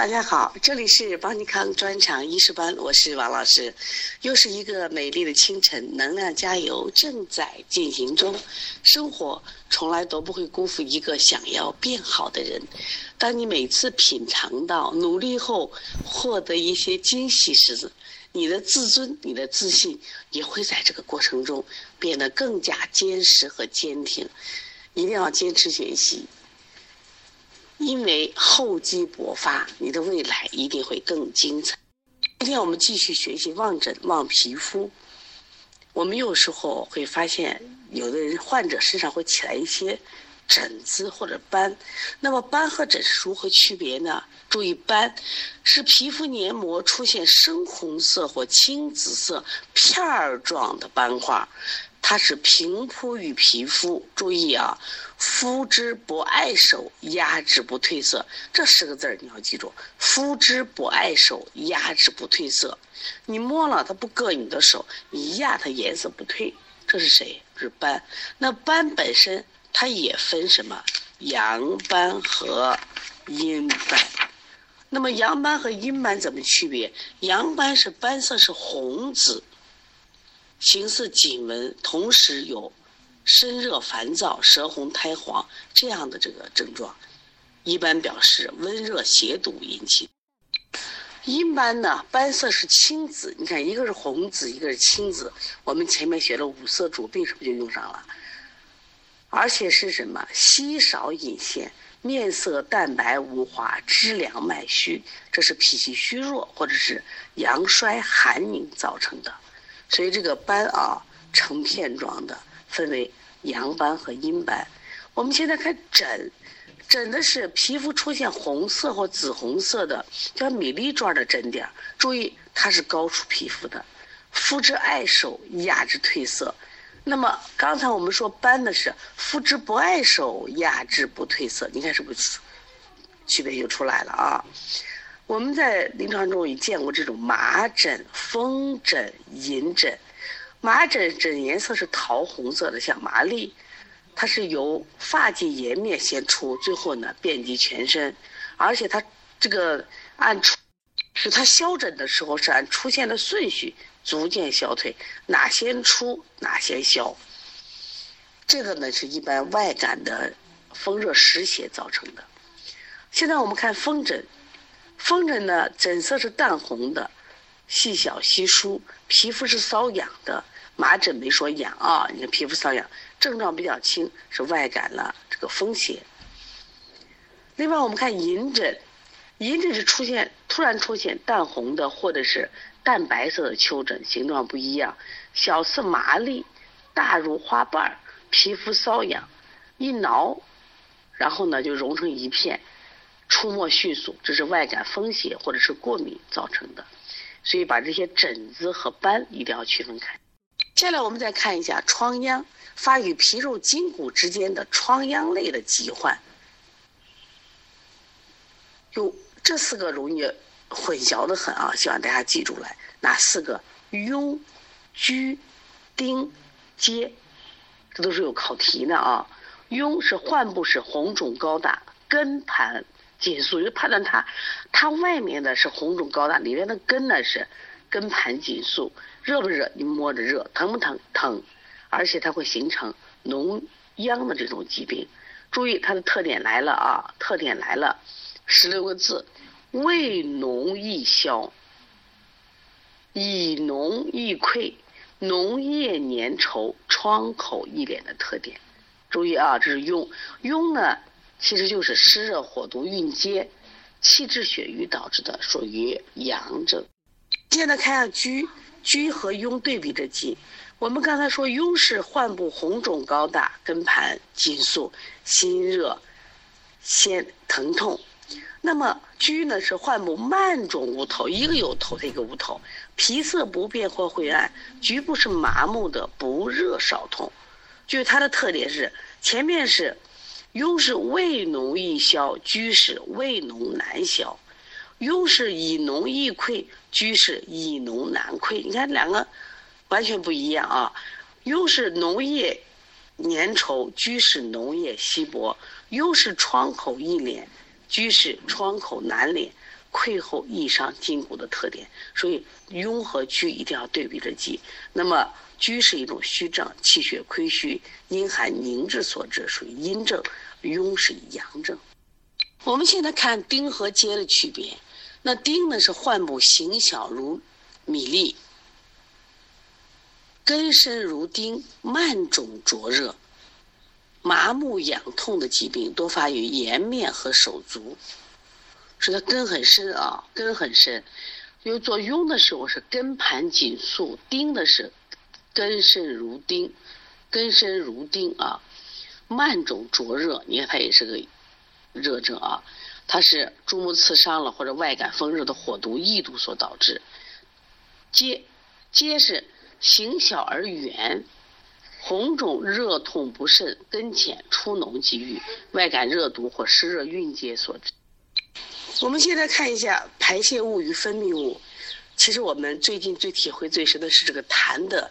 大家好，这里是邦尼康专场医师班，我是王老师。又是一个美丽的清晨，能量加油正在进行中。生活从来都不会辜负一个想要变好的人。当你每次品尝到努力后获得一些惊喜时，你的自尊、你的自信也会在这个过程中变得更加坚实和坚挺。一定要坚持学习。因为厚积薄发，你的未来一定会更精彩。今天我们继续学习望诊望皮肤。我们有时候会发现，有的人患者身上会起来一些疹子或者斑。那么斑和疹是如何区别呢？注意，斑是皮肤黏膜出现深红色或青紫色片儿状的斑块。它是平铺于皮肤，注意啊，敷之不碍手，压之不褪色。这十个字儿你要记住，敷之不碍手，压之不褪色。你摸了它不硌你的手，你压它颜色不褪。这是谁？是斑。那斑本身它也分什么？阳斑和阴斑。那么阳斑和阴斑怎么区别？阳斑是斑色是红紫。形似颈纹，同时有身热烦躁、舌红苔黄这样的这个症状，一般表示温热邪毒引起。阴斑呢，斑色是青紫，你看一个是红紫，一个是青紫。我们前面学了五色主病，是不是就用上了？而且是什么？稀少隐现，面色淡白无华，肢凉脉虚，这是脾气虚弱或者是阳衰寒凝造成的。所以这个斑啊，成片状的，分为阳斑和阴斑。我们现在看疹，疹的是皮肤出现红色或紫红色的，叫米粒状的疹点。注意，它是高出皮肤的，肤质碍手，压之褪色。那么刚才我们说斑的是肤质不碍手，压之不褪色。你看是不是区别就出来了啊？我们在临床中也见过这种麻疹、风疹、银疹。麻疹疹颜色是桃红色的，像麻粒，它是由发际颜面先出，最后呢遍及全身，而且它这个按出，是它消疹的时候是按出现的顺序逐渐消退，哪先出哪先消。这个呢是一般外感的风热湿邪造成的。现在我们看风疹。风疹呢，疹色是淡红的，细小稀疏，皮肤是瘙痒的。麻疹没说痒啊，你看皮肤瘙痒，症状比较轻，是外感了这个风邪。另外，我们看银疹，银疹是出现突然出现淡红的或者是淡白色的丘疹，形状不一样，小似麻粒，大如花瓣，皮肤瘙痒，一挠，然后呢就融成一片。出没迅速，这是外感风邪或者是过敏造成的，所以把这些疹子和斑一定要区分开。接下来我们再看一下疮疡，发与皮肉筋骨之间的疮疡类的疾患，有这四个容易混淆的很啊，希望大家记住来，哪四个？痈、疽、疔、疖，这都是有考题的啊。痈是患部是红肿高大，根盘。紧束就判断它，它外面的是红肿高大，里面的根呢是根盘紧束，热不热？你摸着热，疼不疼？疼，而且它会形成脓疡的这种疾病。注意它的特点来了啊，特点来了，十六个字：味浓易消，以脓易溃，脓液粘稠，疮口易敛的特点。注意啊，这是痈，痈呢？其实就是湿热火毒蕴结、气滞血瘀导致的，属于阳症。现在看下疽，疽和痈对比着记。我们刚才说痈是患部红肿高大，根盘紧缩，心热，先疼痛。那么疽呢是患部慢肿无头，一个有头的一个无头，皮色不变或灰暗，局部是麻木的，不热少痛。就它的特点是前面是。庸是味浓易消，居是味浓难消；庸是以浓易溃，居是以浓难溃。你看两个完全不一样啊！庸是农业粘稠，居是农业稀薄；庸是窗口易敛，居是窗口难敛。溃后易伤筋骨的特点。所以痈和拘一定要对比着记。那么拘是一种虚症，气血亏虚、阴寒凝滞所致，属于阴症；痈是阳症。我们现在看丁和结的区别。那丁呢是患部形小如米粒，根深如钉，慢肿灼热。麻木痒痛的疾病多发于颜面和手足，是它根很深啊，根很深。因为做痈的时候是根盘紧束，钉的是根深如钉，根深如钉啊，慢肿灼热。你看它也是个热症啊，它是诸目刺伤了或者外感风热的火毒易毒所导致。结结是形小而圆。红肿热痛不甚，根浅出脓即愈，外感热毒或湿热蕴结所致。我们现在看一下排泄物与分泌物。其实我们最近最体会最深的是这个痰的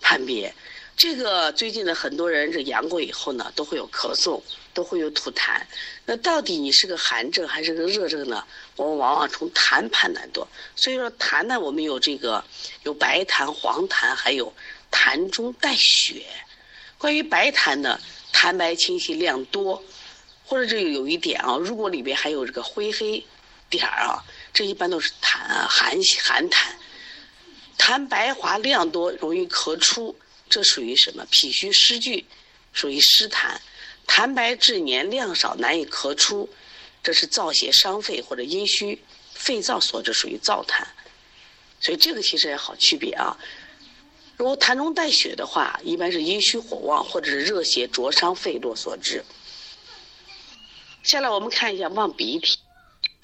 判别。这个最近的很多人这阳过以后呢，都会有咳嗽，都会有吐痰。那到底你是个寒症还是个热症呢？我们往往从痰判断多。所以说痰呢，我们有这个有白痰、黄痰，还有。痰中带血，关于白痰呢，痰白清晰量多，或者这有有一点啊，如果里边还有这个灰黑点儿啊，这一般都是痰啊寒寒痰。痰白滑量多，容易咳出，这属于什么？脾虚湿聚，属于湿痰。痰白质黏量少，难以咳出，这是燥邪伤肺或者阴虚肺燥所致，属于燥痰。所以这个其实也好区别啊。如果痰中带血的话，一般是阴虚火旺或者是热邪灼伤肺络所致。下来我们看一下望鼻涕。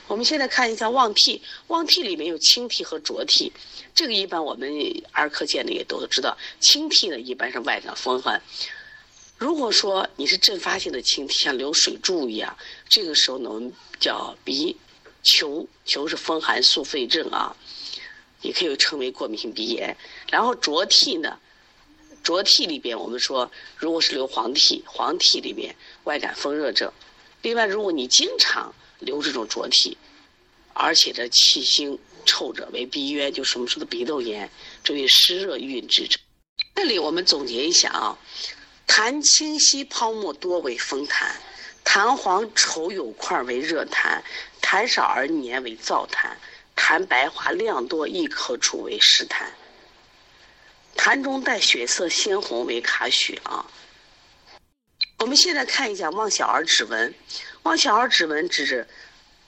我们现在看一下望涕，望涕里面有清涕和浊涕，这个一般我们儿科见的也都知道。清涕呢，一般是外感风寒。如果说你是阵发性的清涕，像流水柱一样，这个时候呢，我们叫鼻球，球是风寒素肺症啊。也可以称为过敏性鼻炎，然后浊涕呢，浊涕里边我们说，如果是流黄涕，黄涕里边外感风热症。另外，如果你经常流这种浊涕，而且这气腥臭者为鼻渊，就是我们说的鼻窦炎，这为湿热蕴之症。这里我们总结一下啊，痰清晰泡沫多为风痰，痰黄稠有块为热痰，痰少而黏为燥痰。痰白滑量多易咳出为湿痰，痰中带血色鲜红为卡血啊。我们现在看一下望小儿指纹，望小儿指纹指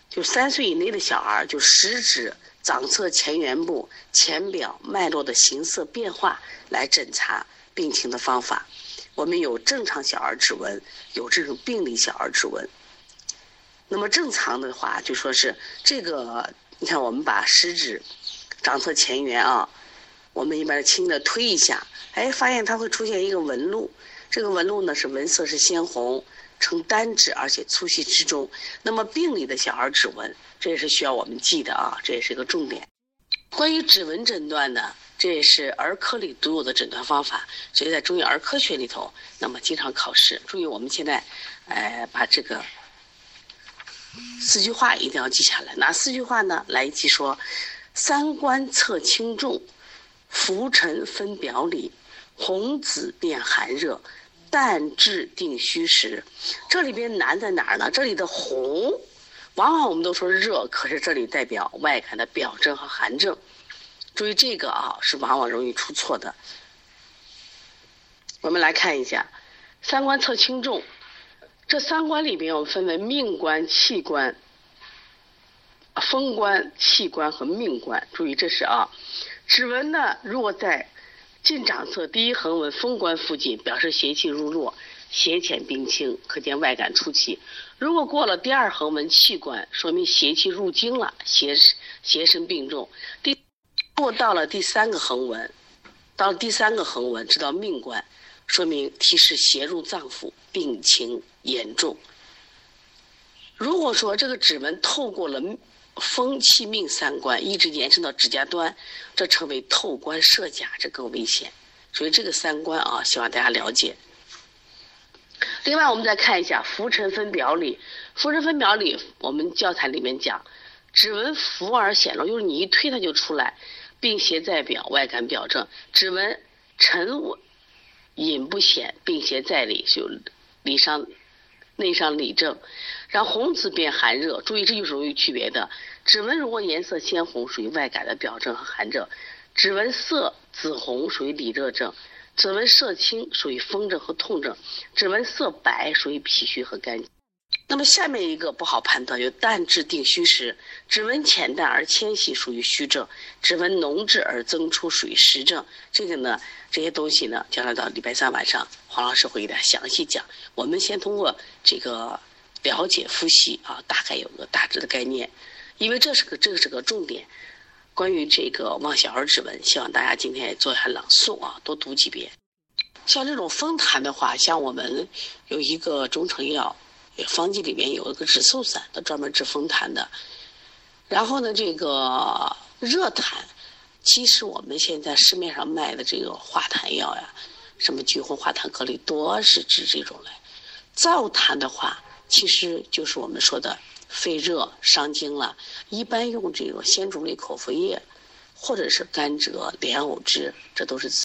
就三岁以内的小儿，就食指掌侧前缘部浅表脉络的形色变化来诊查病情的方法。我们有正常小儿指纹，有这种病理小儿指纹。那么正常的话，就说是这个。你看，我们把食指掌侧前缘啊，我们一般轻的推一下，哎，发现它会出现一个纹路。这个纹路呢是纹色是鲜红，呈单指，而且粗细适中。那么病理的小儿指纹，这也是需要我们记的啊，这也是一个重点。关于指纹诊断呢，这也是儿科里独有的诊断方法，所以在中医儿科学里头，那么经常考试。注意，我们现在，呃，把这个。四句话一定要记下来，哪四句话呢？来一起说：三观测轻重，浮沉分表里，红紫辨寒热，淡质定虚实。这里边难在哪儿呢？这里的红，往往我们都说热，可是这里代表外感的表症和寒症。注意这个啊，是往往容易出错的。我们来看一下，三观测轻重。这三关里边，我们分为命关、气关、风关、气关和命关。注意，这是啊，指纹呢，如果在近掌侧第一横纹风关附近，表示邪气入络，邪浅冰清，可见外感出奇；如果过了第二横纹气关，说明邪气入经了，邪邪身病重。第，过到了第三个横纹，到第三个横纹，知道命关。说明提示邪入脏腑，病情严重。如果说这个指纹透过了风气命三关，一直延伸到指甲端，这称为透关涉甲，这更危险。所以这个三关啊，希望大家了解。另外，我们再看一下浮沉分表里，浮沉分表里，我们教材里面讲，指纹浮而显露，就是你一推它就出来。病邪在表，外感表证。指纹沉稳隐不显，病邪在里，就里伤内伤里症。然后红紫变寒热，注意这就是容易区别的。指纹如果颜色鲜红，属于外感的表症和寒症；指纹色紫红，属于里热症；指纹色青，属于风症和痛症；指纹色白，属于脾虚和肝。那么下面一个不好判断，有淡质定虚实，指纹浅淡而纤细，属于虚症；指纹浓质而增出，属于实症。这个呢，这些东西呢，将来到礼拜三晚上，黄老师会给大家详细讲。我们先通过这个了解复习啊，大概有个大致的概念，因为这是个这是个重点。关于这个望小儿指纹，希望大家今天也做一下朗诵啊，多读几遍。像这种风痰的话，像我们有一个中成药。方剂里面有一个止嗽散，它专门治风痰的。然后呢，这个热痰，其实我们现在市面上卖的这个化痰药呀，什么菊红化痰颗粒，多是治这种的。燥痰的话，其实就是我们说的肺热伤津了，一般用这个鲜竹类口服液，或者是甘蔗莲藕汁，这都是。